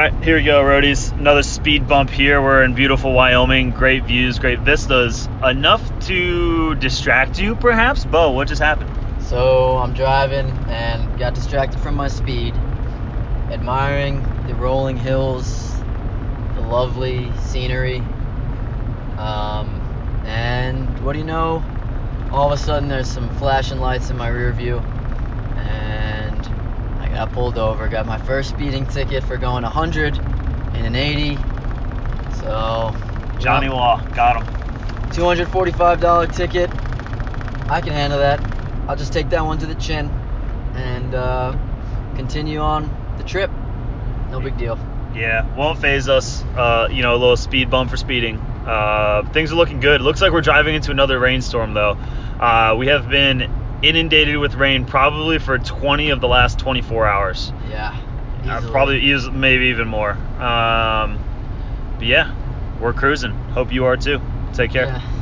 right, here we go, roadies. Another speed bump here. We're in beautiful Wyoming. Great views, great vistas. Enough to distract you, perhaps? Bo, what just happened? So I'm driving and got distracted from my speed, admiring the rolling hills, the lovely scenery. Um, and what do you know? All of a sudden, there's some flashing lights in my rear view, and got pulled over. Got my first speeding ticket for going 100 in an 80. So Johnny Law, got him. $245 ticket. I can handle that. I'll just take that one to the chin and uh, continue on the trip. No big deal. Yeah, won't phase us. Uh, you know, a little speed bump for speeding. Uh, things are looking good. Looks like we're driving into another rainstorm, though. Uh, we have been inundated with rain probably for 20 of the last 24 hours. Yeah. Uh, probably is maybe even more. Um, but yeah, we're cruising. Hope you are too. Take care. Yeah.